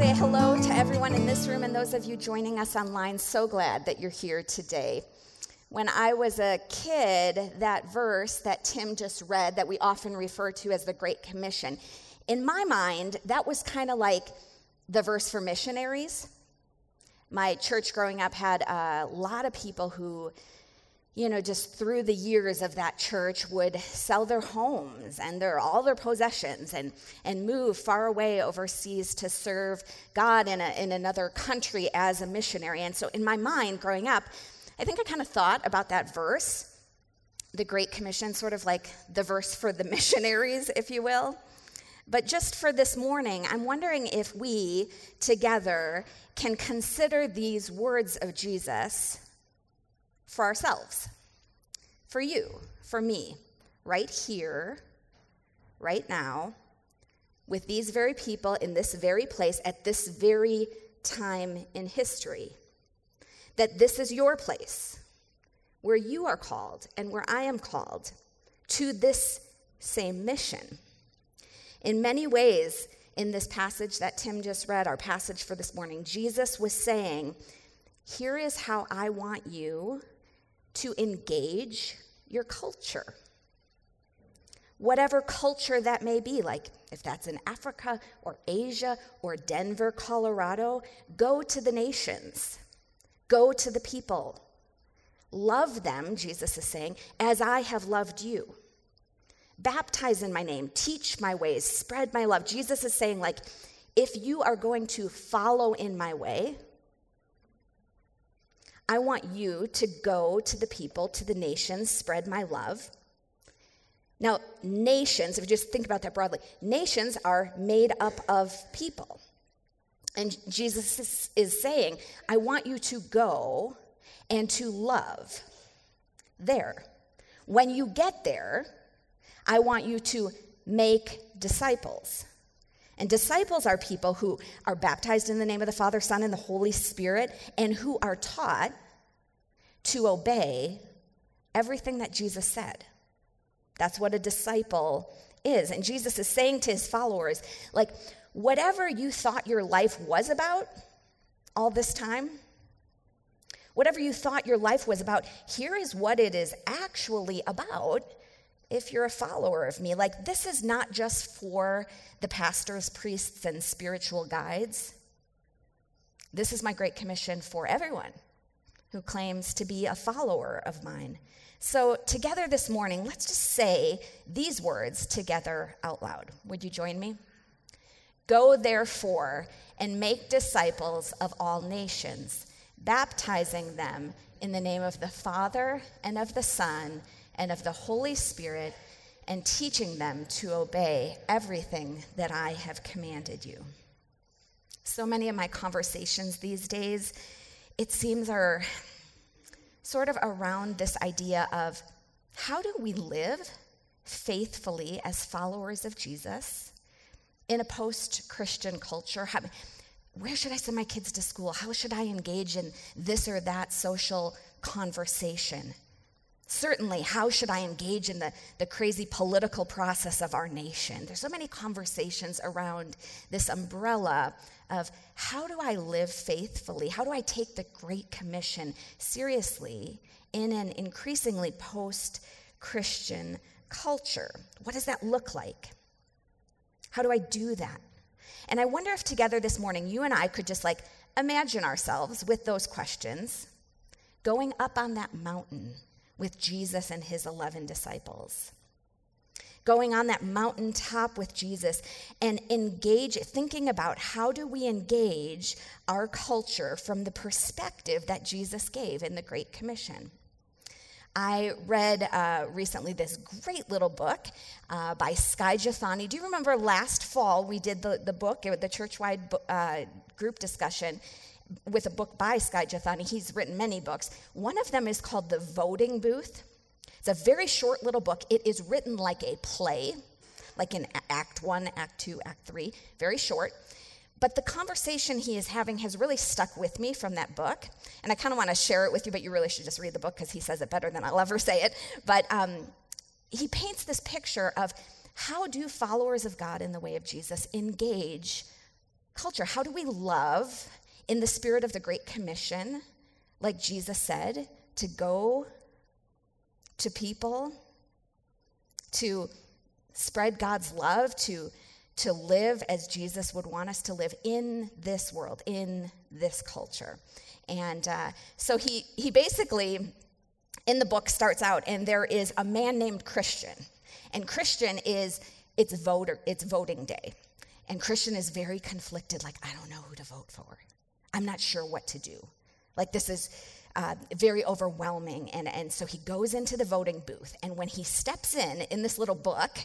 say hello to everyone in this room and those of you joining us online. So glad that you're here today. When I was a kid, that verse that Tim just read, that we often refer to as the Great Commission, in my mind, that was kind of like the verse for missionaries. My church growing up had a lot of people who you know, just through the years of that church would sell their homes and their all their possessions and and move far away overseas to serve God in a, in another country as a missionary. And so in my mind growing up, I think I kind of thought about that verse, the Great Commission, sort of like the verse for the missionaries, if you will. But just for this morning, I'm wondering if we together can consider these words of Jesus for ourselves, for you, for me, right here, right now, with these very people in this very place at this very time in history. That this is your place where you are called and where I am called to this same mission. In many ways, in this passage that Tim just read, our passage for this morning, Jesus was saying, Here is how I want you to engage your culture. Whatever culture that may be, like if that's in Africa or Asia or Denver, Colorado, go to the nations, go to the people. Love them, Jesus is saying, as I have loved you. Baptize in my name, teach my ways, spread my love. Jesus is saying, like, if you are going to follow in my way, I want you to go to the people, to the nations, spread my love. Now, nations, if you just think about that broadly, nations are made up of people. And Jesus is, is saying, I want you to go and to love there. When you get there, I want you to make disciples. And disciples are people who are baptized in the name of the Father, Son, and the Holy Spirit, and who are taught to obey everything that Jesus said. That's what a disciple is. And Jesus is saying to his followers, like, whatever you thought your life was about all this time, whatever you thought your life was about, here is what it is actually about if you're a follower of me. Like, this is not just for the pastors, priests, and spiritual guides. This is my great commission for everyone who claims to be a follower of mine. So, together this morning, let's just say these words together out loud. Would you join me? Go therefore and make disciples of all nations, baptizing them in the name of the Father and of the Son and of the Holy Spirit, and teaching them to obey everything that I have commanded you. So many of my conversations these days, it seems, are sort of around this idea of how do we live faithfully as followers of Jesus in a post Christian culture? How, where should I send my kids to school? How should I engage in this or that social conversation? Certainly, how should I engage in the, the crazy political process of our nation? There's so many conversations around this umbrella of how do I live faithfully? How do I take the Great Commission seriously in an increasingly post Christian culture? What does that look like? How do I do that? And I wonder if together this morning, you and I could just like imagine ourselves with those questions going up on that mountain with Jesus and his 11 disciples. Going on that mountaintop with Jesus and engage, thinking about how do we engage our culture from the perspective that Jesus gave in the Great Commission. I read uh, recently this great little book uh, by Skye Jethani. Do you remember last fall we did the, the book, the church-wide uh, group discussion, with a book by Skye Jethani. He's written many books. One of them is called The Voting Booth. It's a very short little book. It is written like a play, like in Act One, Act Two, Act Three, very short. But the conversation he is having has really stuck with me from that book. And I kind of want to share it with you, but you really should just read the book because he says it better than I'll ever say it. But um, he paints this picture of how do followers of God in the way of Jesus engage culture. How do we love in the spirit of the Great Commission, like Jesus said, to go to people, to spread God's love, to, to live as Jesus would want us to live in this world, in this culture. And uh, so he, he basically, in the book, starts out, and there is a man named Christian. And Christian is, it's, voter, it's voting day. And Christian is very conflicted, like, I don't know who to vote for. I'm not sure what to do. Like, this is uh, very overwhelming. And, and so he goes into the voting booth. And when he steps in, in this little book,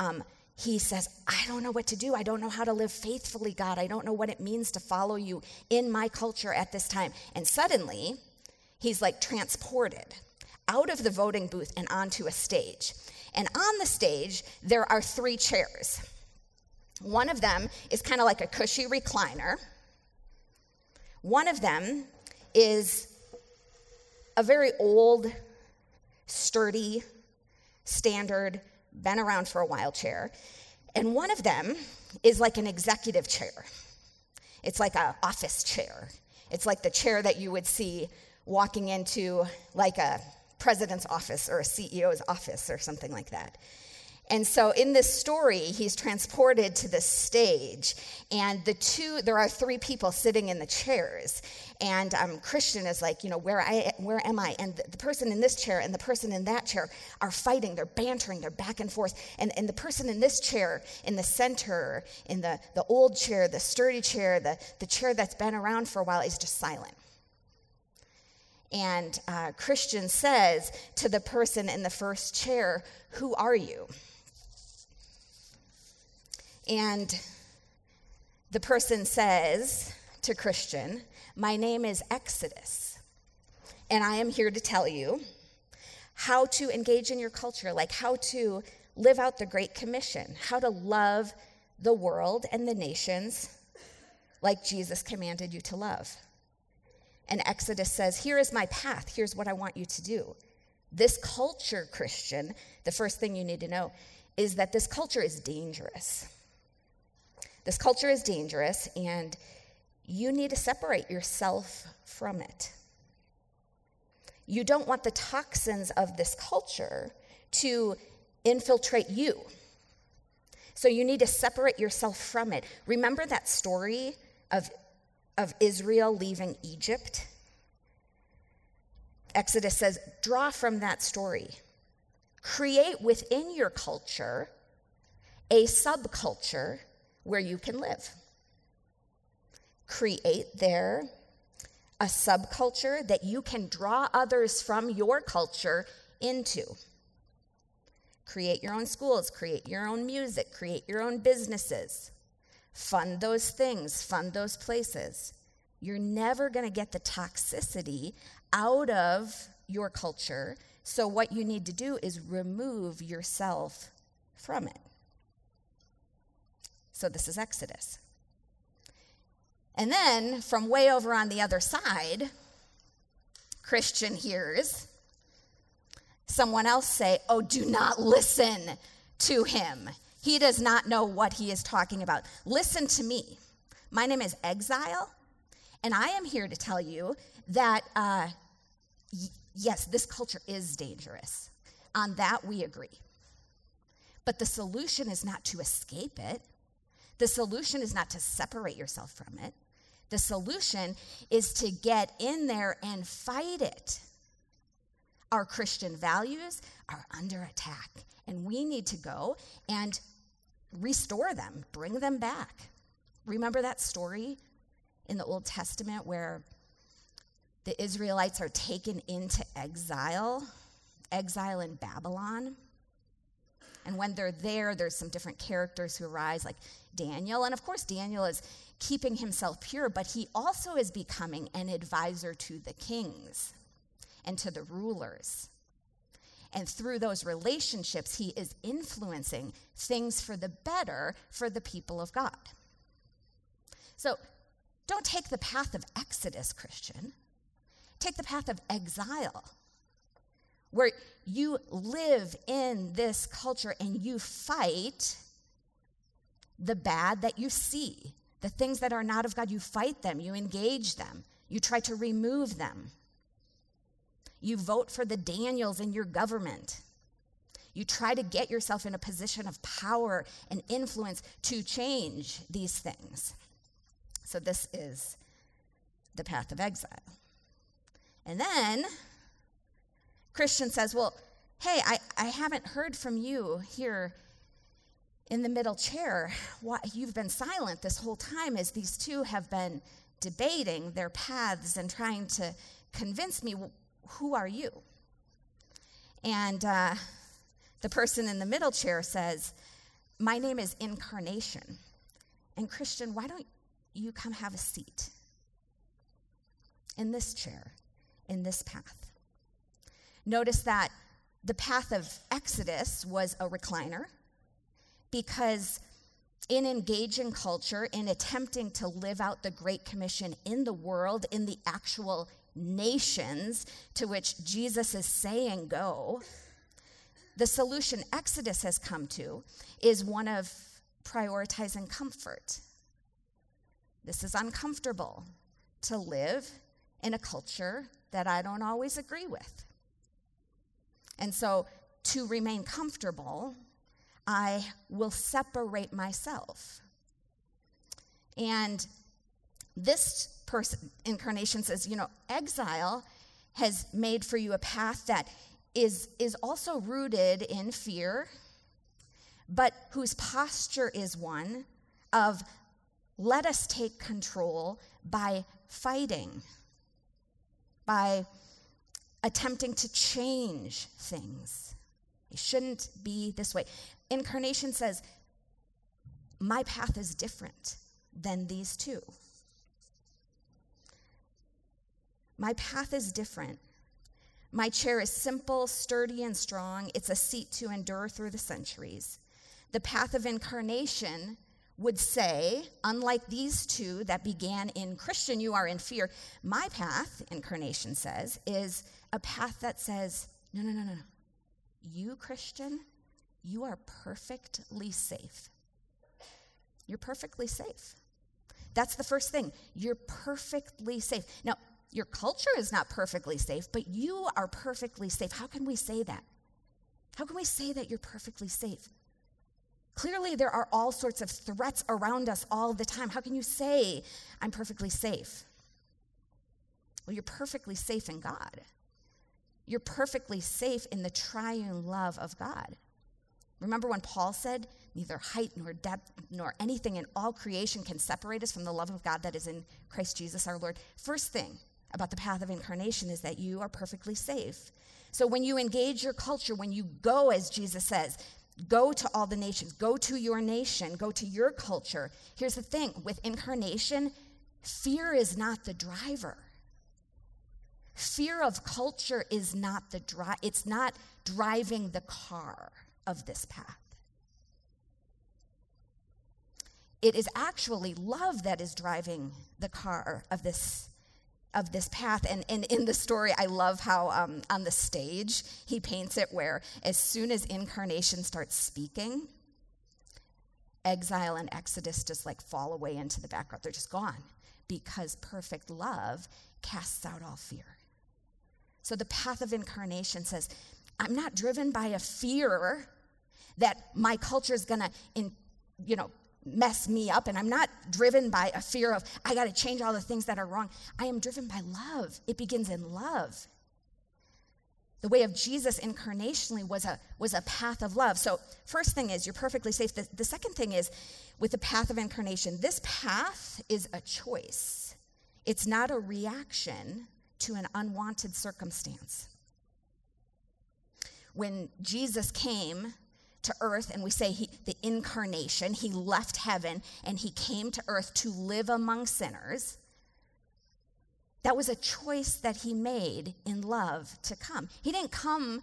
um, he says, I don't know what to do. I don't know how to live faithfully, God. I don't know what it means to follow you in my culture at this time. And suddenly, he's like transported out of the voting booth and onto a stage. And on the stage, there are three chairs. One of them is kind of like a cushy recliner. One of them is a very old, sturdy, standard, been around for a while chair. And one of them is like an executive chair. It's like an office chair. It's like the chair that you would see walking into like a president's office or a CEO's office or something like that. And so in this story, he's transported to the stage, and the two, there are three people sitting in the chairs. And um, Christian is like, you know, where, I, where am I? And the, person in this chair and the person in that chair are fighting, they're bantering, they're back and forth. And, and the person in this chair, in the center, in the, the old chair, the sturdy chair, the, the chair that's been around for a while, is just silent. And uh, Christian says to the person in the first chair, Who are you? And the person says to Christian, My name is Exodus, and I am here to tell you how to engage in your culture, like how to live out the Great Commission, how to love the world and the nations like Jesus commanded you to love. And Exodus says, Here is my path. Here's what I want you to do. This culture, Christian, the first thing you need to know is that this culture is dangerous. This culture is dangerous, and you need to separate yourself from it. You don't want the toxins of this culture to infiltrate you. So you need to separate yourself from it. Remember that story of, of Israel leaving Egypt? Exodus says, draw from that story. Create within your culture a subculture where you can live. Create there a subculture that you can draw others from your culture into. Create your own schools, create your own music, create your own businesses. Fund those things, fund those places. You're never going to get the toxicity out of your culture. So, what you need to do is remove yourself from it. So this is Exodus. And then from way over on the other side, Christian hears someone else say, Oh, do not listen to him. He does not know what he is talking about. Listen to me. My name is Exile, and I am here to tell you that, uh, y- yes, this culture is dangerous. On that, we agree. But the solution is not to escape it. The solution is not to separate yourself from it. The solution is to get in there and fight it. Our Christian values are under attack, and we need to go and restore them, bring them back. Remember that story in the Old Testament where the Israelites are taken into exile, exile in Babylon? And when they're there, there's some different characters who arise, like Daniel. And of course, Daniel is keeping himself pure, but he also is becoming an advisor to the kings and to the rulers. And through those relationships, he is influencing things for the better for the people of God. So don't take the path of Exodus, Christian. Take the path of exile where you live in this culture and you fight the bad that you see, the things that are not of God, you fight them, you engage them, you try to remove them. You vote for the Daniels in your government. You try to get yourself in a position of power and influence to change these things. So, this is the path of exile. And then Christian says, Well, hey, I, I haven't heard from you here in the middle chair. Why, you've been silent this whole time as these two have been debating their paths and trying to convince me, Who are you? And uh, the person in the middle chair says, My name is Incarnation. And Christian, why don't you come have a seat in this chair, in this path? Notice that the path of Exodus was a recliner because in engaging culture, in attempting to live out the Great Commission in the world, in the actual nations to which Jesus is saying go, the solution Exodus has come to is one of prioritizing comfort. This is uncomfortable to live in a culture that I don't always agree with. And so, to remain comfortable, I will separate myself. And this person, incarnation says, you know, exile has made for you a path that is, is also rooted in fear, but whose posture is one of let us take control by fighting, by attempting to change things. It shouldn't be this way. Incarnation says, My path is different than these two. My path is different. My chair is simple, sturdy, and strong. It's a seat to endure through the centuries. The path of incarnation would say, unlike these two that began in Christian, you are in fear, my path, incarnation says, is a path that says, no, no, no, no, no. You, Christian, you are perfectly safe. You're perfectly safe. That's the first thing. You're perfectly safe. Now, your culture is not perfectly safe, but you are perfectly safe. How can we say that? How can we say that you're perfectly safe? Clearly, there are all sorts of threats around us all the time. How can you say, I'm perfectly safe? Well, you're perfectly safe in God. You're perfectly safe in the triune love of God. Remember when Paul said, Neither height nor depth nor anything in all creation can separate us from the love of God that is in Christ Jesus our Lord? First thing about the path of incarnation is that you are perfectly safe. So when you engage your culture, when you go, as Jesus says, go to all the nations, go to your nation, go to your culture. Here's the thing with incarnation, fear is not the driver. Fear of culture is not the drive, it's not driving the car of this path. It is actually love that is driving the car of this of this path. And, and in the story, I love how um, on the stage he paints it where as soon as incarnation starts speaking, exile and exodus just like fall away into the background. They're just gone because perfect love casts out all fear. So the path of incarnation says, I'm not driven by a fear that my culture is going to, you know, mess me up. And I'm not driven by a fear of, I got to change all the things that are wrong. I am driven by love. It begins in love. The way of Jesus incarnationally was a, was a path of love. So, first thing is, you're perfectly safe. The, the second thing is, with the path of incarnation, this path is a choice, it's not a reaction to an unwanted circumstance. When Jesus came to earth and we say he, the incarnation, he left heaven and he came to earth to live among sinners. That was a choice that he made in love to come. He didn't come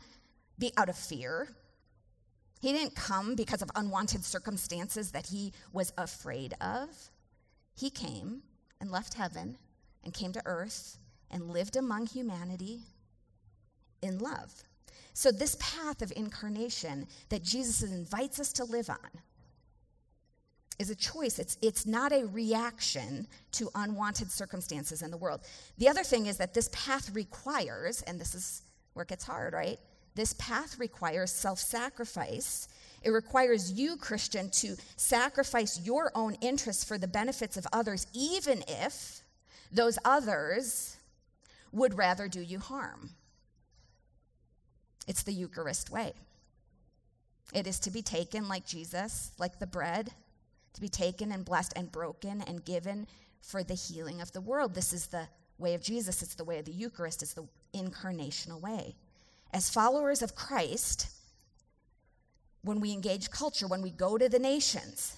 be out of fear. He didn't come because of unwanted circumstances that he was afraid of. He came and left heaven and came to earth and lived among humanity in love. So, this path of incarnation that Jesus invites us to live on is a choice. It's, it's not a reaction to unwanted circumstances in the world. The other thing is that this path requires, and this is where it gets hard, right? This path requires self sacrifice. It requires you, Christian, to sacrifice your own interests for the benefits of others, even if those others would rather do you harm. It's the Eucharist way. It is to be taken like Jesus, like the bread, to be taken and blessed and broken and given for the healing of the world. This is the way of Jesus. It's the way of the Eucharist. It's the incarnational way. As followers of Christ, when we engage culture, when we go to the nations,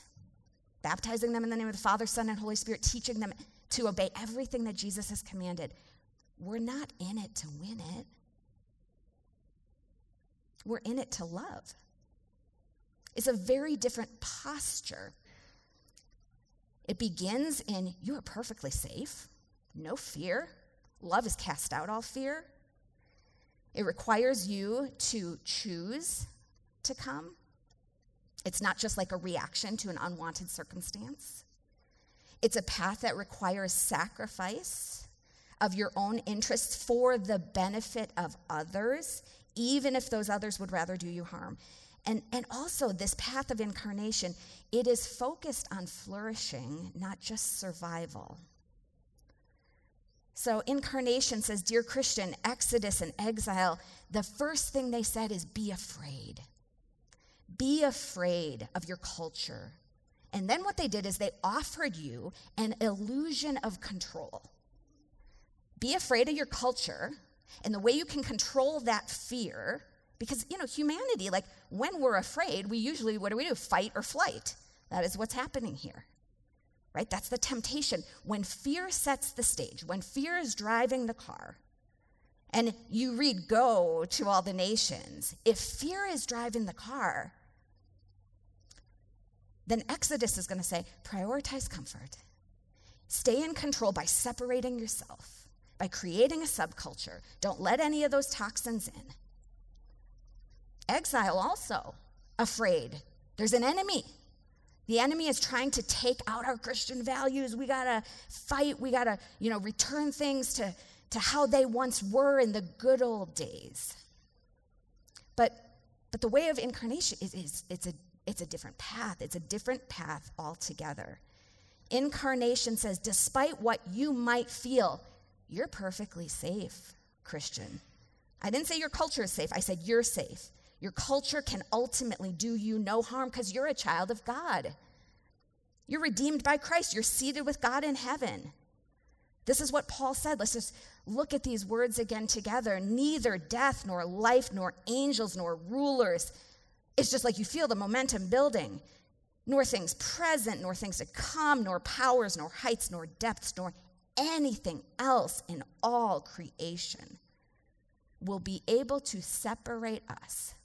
baptizing them in the name of the Father, Son, and Holy Spirit, teaching them to obey everything that Jesus has commanded, we're not in it to win it. We're in it to love. It's a very different posture. It begins in you are perfectly safe, no fear. Love is cast out all fear. It requires you to choose to come. It's not just like a reaction to an unwanted circumstance. It's a path that requires sacrifice of your own interests for the benefit of others, even if those others would rather do you harm. And, and also, this path of incarnation, it is focused on flourishing, not just survival. So, incarnation says, Dear Christian, Exodus and exile, the first thing they said is be afraid. Be afraid of your culture. And then what they did is they offered you an illusion of control. Be afraid of your culture, and the way you can control that fear, because, you know, humanity, like when we're afraid, we usually, what do we do? Fight or flight. That is what's happening here right? That's the temptation. When fear sets the stage, when fear is driving the car, and you read Go to all the nations, if fear is driving the car, then Exodus is going to say prioritize comfort. Stay in control by separating yourself, by creating a subculture. Don't let any of those toxins in. Exile also, afraid. There's an enemy. The enemy is trying to take out our Christian values. We got to fight. We got to, you know, return things to, to how they once were in the good old days. But, but the way of incarnation is, is it's, a, it's a different path. It's a different path altogether. Incarnation says, despite what you might feel, you're perfectly safe, Christian. I didn't say your culture is safe. I said you're safe. Your culture can ultimately do you no harm because you're a child of God. You're redeemed by Christ. You're seated with God in heaven. This is what Paul said. Let's just look at these words again together. Neither death, nor life, nor angels, nor rulers. It's just like you feel the momentum building. Nor things present, nor things to come, nor powers, nor heights, nor depths, nor anything else in all creation will be able to separate us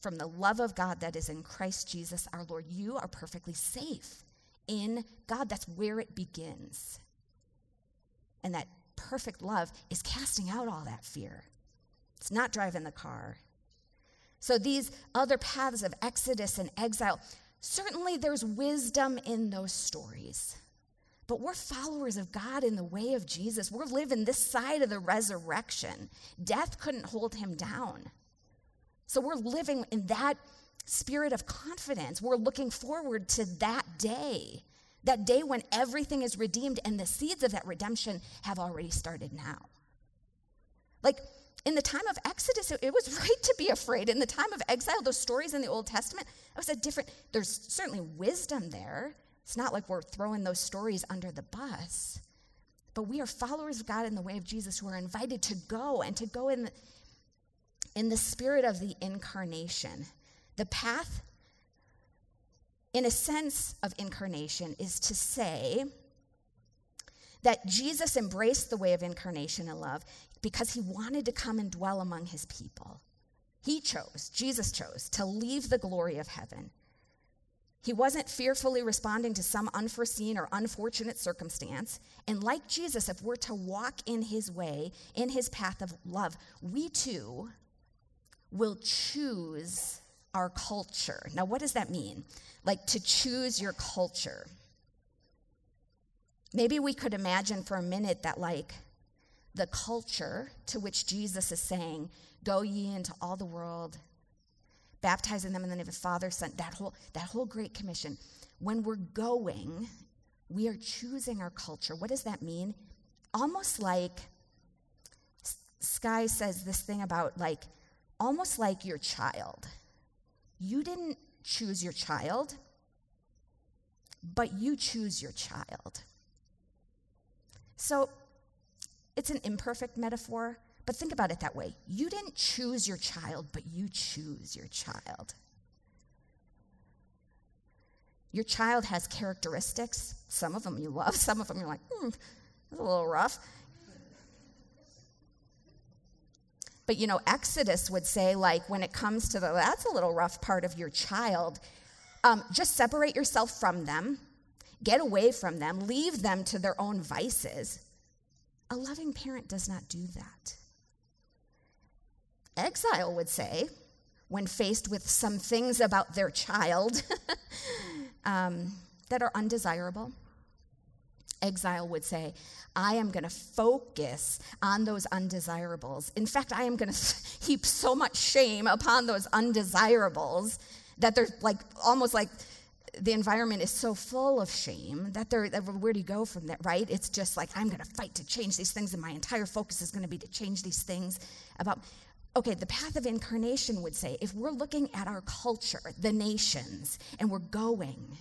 from the love of God that is in Christ Jesus our Lord. You are perfectly safe in God. That's where it begins. And that perfect love is casting out all that fear, it's not driving the car. So, these other paths of exodus and exile, certainly there's wisdom in those stories. But we're followers of God in the way of Jesus. We're living this side of the resurrection. Death couldn't hold him down. So we're living in that spirit of confidence. We're looking forward to that day, that day when everything is redeemed and the seeds of that redemption have already started now. Like in the time of Exodus, it was right to be afraid. In the time of exile, those stories in the Old Testament, it was a different, there's certainly wisdom there. It's not like we're throwing those stories under the bus. But we are followers of God in the way of Jesus who are invited to go and to go in in the spirit of the incarnation. The path, in a sense of incarnation, is to say that Jesus embraced the way of incarnation and love because he wanted to come and dwell among his people. He chose, Jesus chose, to leave the glory of heaven. He wasn't fearfully responding to some unforeseen or unfortunate circumstance. And like Jesus, if we're to walk in his way, in his path of love, we too will choose our culture. Now, what does that mean? Like to choose your culture. Maybe we could imagine for a minute that, like, the culture to which Jesus is saying, Go ye into all the world, baptizing them in the name of the Father, Son, that whole, that whole great commission. When we're going, we are choosing our culture. What does that mean? Almost like Skye says this thing about like, almost like your child. You didn't choose your child, but you choose your child. So it's an imperfect metaphor, but think about it that way. You didn't choose your child, but you choose your child. Your child has characteristics. Some of them you love, some of them you're like, hmm, that's a little rough. But you know, Exodus would say, like, when it comes to the, that's a little rough part of your child, um, just separate yourself from them, get away from them, leave them to their own vices. A loving parent does not do that. Exile would say, when faced with some things about their child um, that are undesirable, exile would say, I am going to focus on those undesirables. In fact, I am going to heap so much shame upon those undesirables that they're like almost like the environment is so full of shame that they're where do you go from that right it's just like i'm going to fight to change these things and my entire focus is going to be to change these things about okay the path of incarnation would say if we're looking at our culture the nations and we're going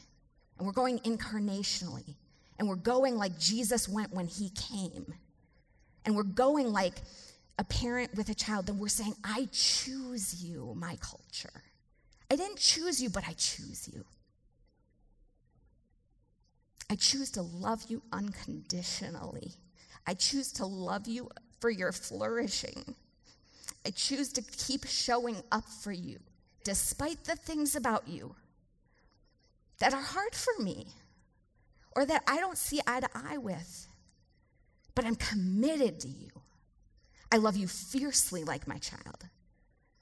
and we're going incarnationally and we're going like Jesus went when he came, and we're going like a parent with a child, then we're saying, I choose you, my culture. I didn't choose you, but I choose you. I choose to love you unconditionally. I choose to love you for your flourishing. I choose to keep showing up for you, despite the things about you that are hard for me or that I don't see eye to eye with. But I'm committed to you. I love you fiercely like my child.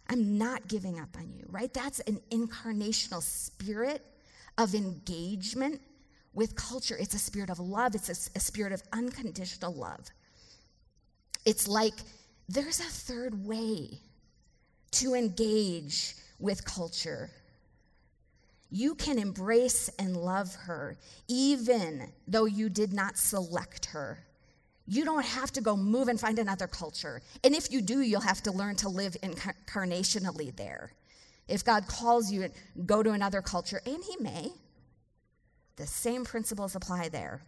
I'm not giving up on you, right? That's an incarnational spirit of engagement with culture. It's a spirit of love, it's a, a spirit of unconditional love. It's like there's a third way to engage with culture you can embrace and love her even though you did not select her. You don't have to go move and find another culture. And if you do, you'll have to learn to live incarnationally there. If God calls you to go to another culture, and He may, the same principles apply there.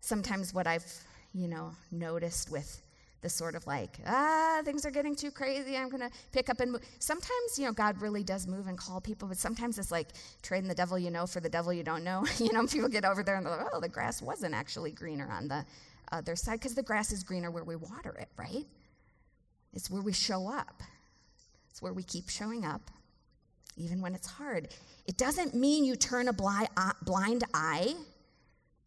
Sometimes what I've, you know, noticed with the sort of like, ah, things are getting too crazy. I'm going to pick up and move. Sometimes, you know, God really does move and call people, but sometimes it's like trading the devil you know for the devil you don't know. you know, people get over there and they're like, oh, the grass wasn't actually greener on the other side because the grass is greener where we water it, right? It's where we show up, it's where we keep showing up, even when it's hard. It doesn't mean you turn a blind, blind eye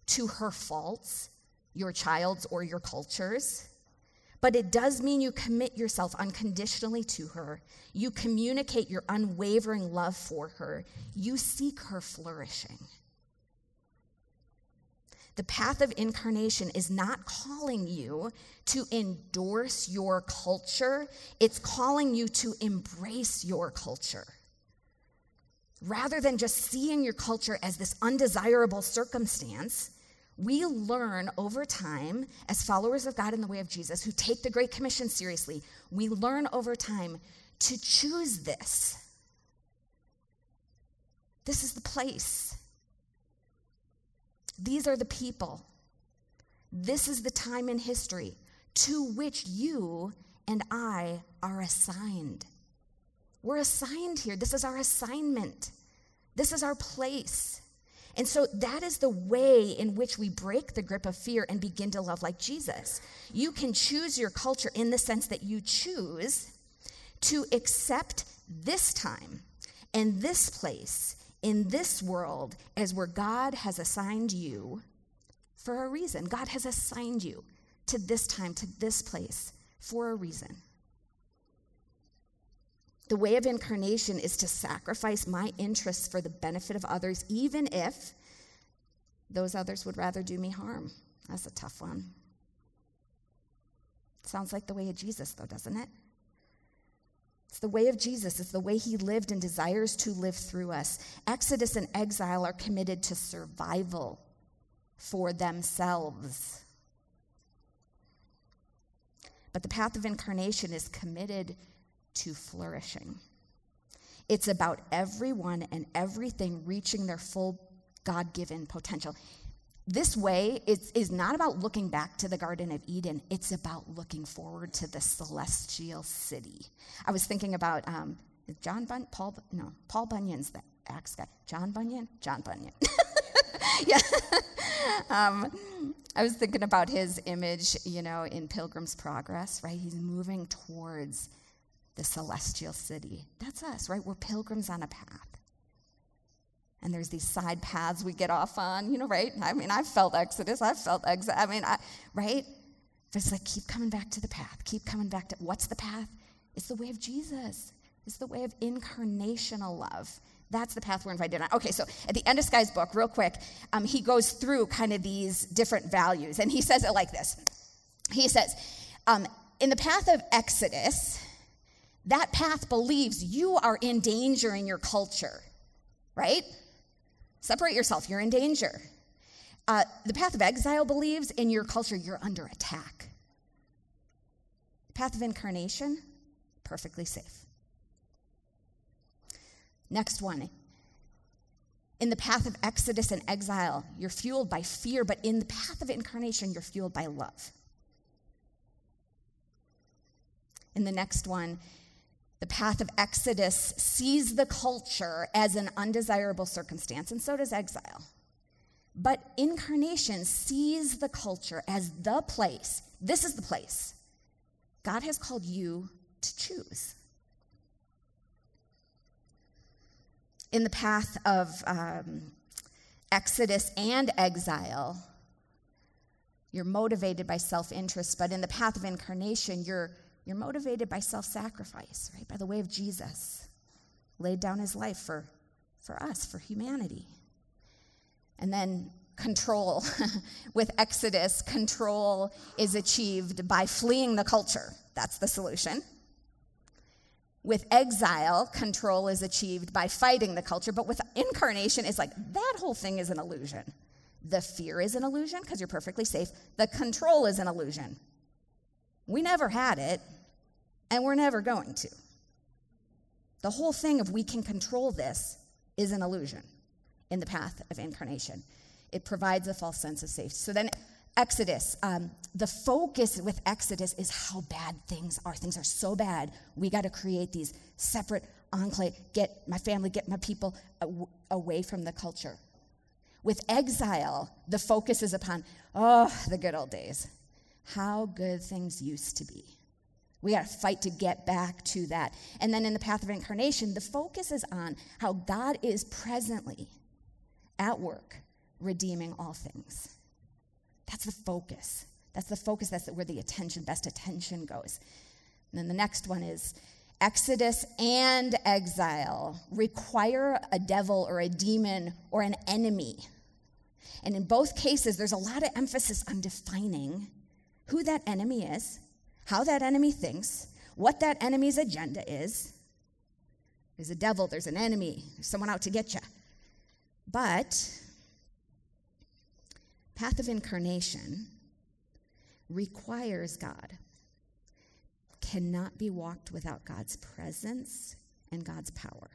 to her faults, your child's or your culture's. But it does mean you commit yourself unconditionally to her. You communicate your unwavering love for her. You seek her flourishing. The path of incarnation is not calling you to endorse your culture, it's calling you to embrace your culture. Rather than just seeing your culture as this undesirable circumstance, we learn over time, as followers of God in the way of Jesus, who take the Great Commission seriously, we learn over time to choose this. This is the place. These are the people. This is the time in history to which you and I are assigned. We're assigned here. This is our assignment. This is our place. And so that is the way in which we break the grip of fear and begin to love like Jesus. You can choose your culture in the sense that you choose to accept this time and this place in this world as where God has assigned you for a reason. God has assigned you to this time, to this place for a reason. The way of incarnation is to sacrifice my interests for the benefit of others, even if those others would rather do me harm. That's a tough one. Sounds like the way of Jesus, though, doesn't it? It's the way of Jesus. It's the way he lived and desires to live through us. Exodus and exile are committed to survival for themselves. But the path of incarnation is committed to flourishing. It's about everyone and everything reaching their full God given potential. This way is, is not about looking back to the Garden of Eden, it's about looking forward to the celestial city. I was thinking about um, John Bunyan, Paul, no, Paul Bunyan's the axe guy. John Bunyan? John Bunyan. yeah. um, I was thinking about his image, you know, in Pilgrim's Progress, right? He's moving towards the celestial city. That's us, right? We're pilgrims on a path. And there's these side paths we get off on, you know, right? I mean, I've felt Exodus, I've felt Exodus, I mean, I, right? But it's like, keep coming back to the path. Keep coming back to what's the path? It's the way of Jesus. It's the way of incarnational love. That's the path we're invited on. Okay, so at the end of Skye's book, real quick, um, he goes through kind of these different values, and he says it like this. He says, um, in the path of Exodus, that path believes you are in danger in your culture, right? Separate yourself, you're in danger. Uh, the path of exile believes in your culture you're under attack. Path of incarnation, perfectly safe. Next one. In the path of exodus and exile, you're fueled by fear, but in the path of incarnation, you're fueled by love. In the next one, the path of Exodus sees the culture as an undesirable circumstance, and so does exile. But incarnation sees the culture as the place. This is the place. God has called you to choose. In the path of um, Exodus and exile, you're motivated by self interest, but in the path of incarnation, you're you're motivated by self sacrifice, right? By the way of Jesus, laid down his life for, for us, for humanity. And then control. With Exodus, control is achieved by fleeing the culture. That's the solution. With exile, control is achieved by fighting the culture. But with incarnation, it's like that whole thing is an illusion. The fear is an illusion because you're perfectly safe. The control is an illusion. We never had it, and we're never going to. The whole thing of we can control this is an illusion in the path of incarnation. It provides a false sense of safety. So then, Exodus, um, the focus with Exodus is how bad things are. Things are so bad, we got to create these separate enclave, get my family, get my people away from the culture. With exile, the focus is upon, oh, the good old days, how good things used to be. We got to fight to get back to that. And then in the path of incarnation, the focus is on how God is presently at work redeeming all things. That's the focus. That's the focus. That's where the attention, best attention goes. And then the next one is Exodus and exile require a devil or a demon or an enemy. And in both cases, there's a lot of emphasis on defining who that enemy is how that enemy thinks, what that enemy's agenda is. There's a devil, there's an enemy, there's someone out to get you. But path of incarnation requires God. Cannot be walked without God's presence and God's power.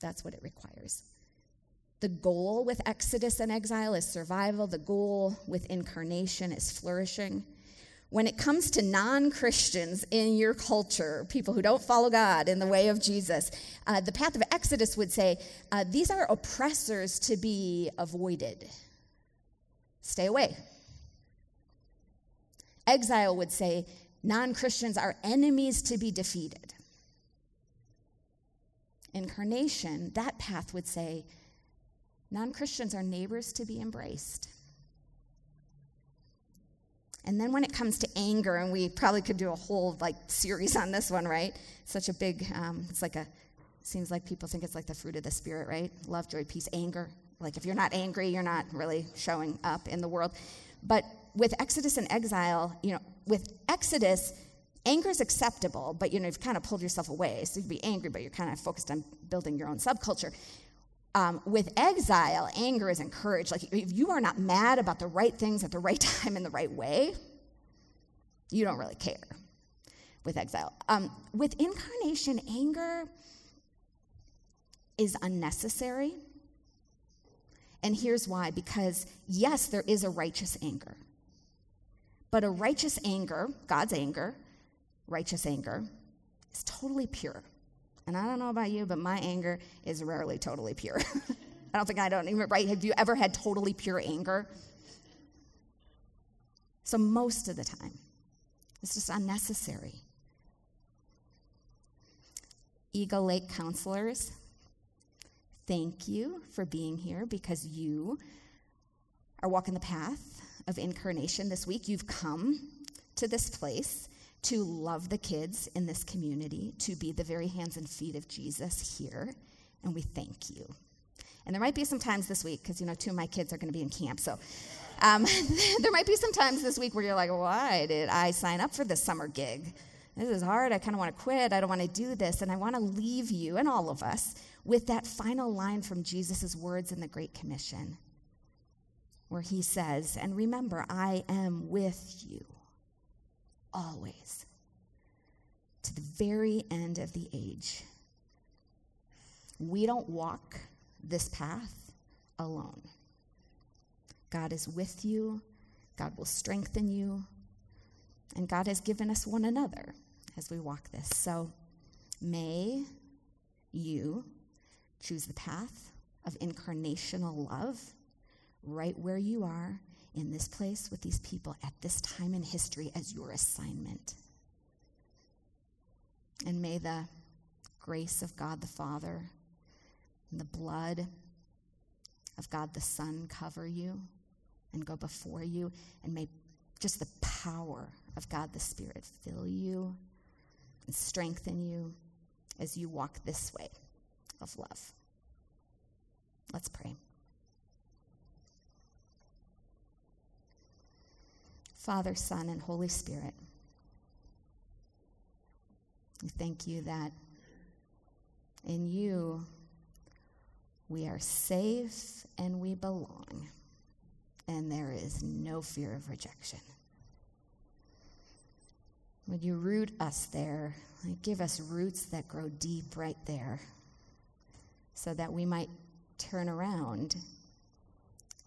That's what it requires. The goal with Exodus and exile is survival. The goal with incarnation is flourishing when it comes to non Christians in your culture, people who don't follow God in the way of Jesus, uh, the path of Exodus would say uh, these are oppressors to be avoided. Stay away. Exile would say non Christians are enemies to be defeated. Incarnation, that path would say non Christians are neighbors to be embraced. And then when it comes to anger, and we probably could do a whole like series on this one, right? Such a big, um, it's like a, seems like people think it's like the fruit of the spirit, right? Love, joy, peace, anger. Like if you're not angry, you're not really showing up in the world. But with Exodus and exile, you know, with Exodus, anger is acceptable, but you know, you've kind of pulled yourself away. So you can be angry, but you're kind of focused on building your own subculture. Um, with exile, anger is encouraged. Like if you are not mad about the right things at the right time in the right way, you don't really care with exile. Um, with incarnation, anger is unnecessary. And here's why because, yes, there is a righteous anger. But a righteous anger, God's anger, righteous anger, is totally pure. And I don't know about you, but my anger is rarely totally pure. I don't think I don't even, right? Have you ever had totally pure anger? So, most of the time, it's just unnecessary. Eagle Lake counselors, thank you for being here because you are walking the path of incarnation this week. You've come to this place to love the kids in this community, to be the very hands and feet of Jesus here, and we thank you. And there might be some times this week, because you know, two of my kids are going to be in camp, so um, there might be some times this week where you're like, why did I sign up for this summer gig? This is hard. I kind of want to quit. I don't want to do this. And I want to leave you and all of us with that final line from Jesus' words in the Great Commission, where he says, And remember, I am with you always, to the very end of the age. We don't walk this path alone. God is with you, God will strengthen you, and God has given us one another as we walk this. So may you choose the path of incarnational love right where you are in this place with these people at this time in history as your assignment. And may the grace of God the Father and the blood of God the Son cover you and go before you, and may just the power of God the Spirit fill you and strengthen you as you walk this way of love. Let's pray. Father, Son, and Holy Spirit. We thank you that in you we are safe and we belong, and there is no fear of rejection. Would you root us there? Give us roots that grow deep right there so that we might turn around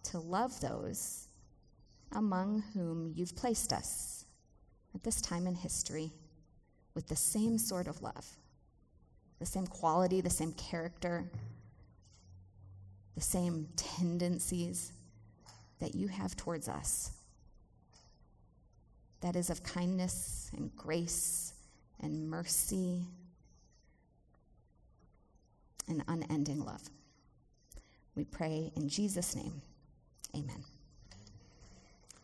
to love those among whom you've placed us at this time in history with the same sort of love, the same quality, the same character, the same tendencies that you have towards us. That is of kindness and grace and mercy and unending love. We pray in Jesus' name. Amen.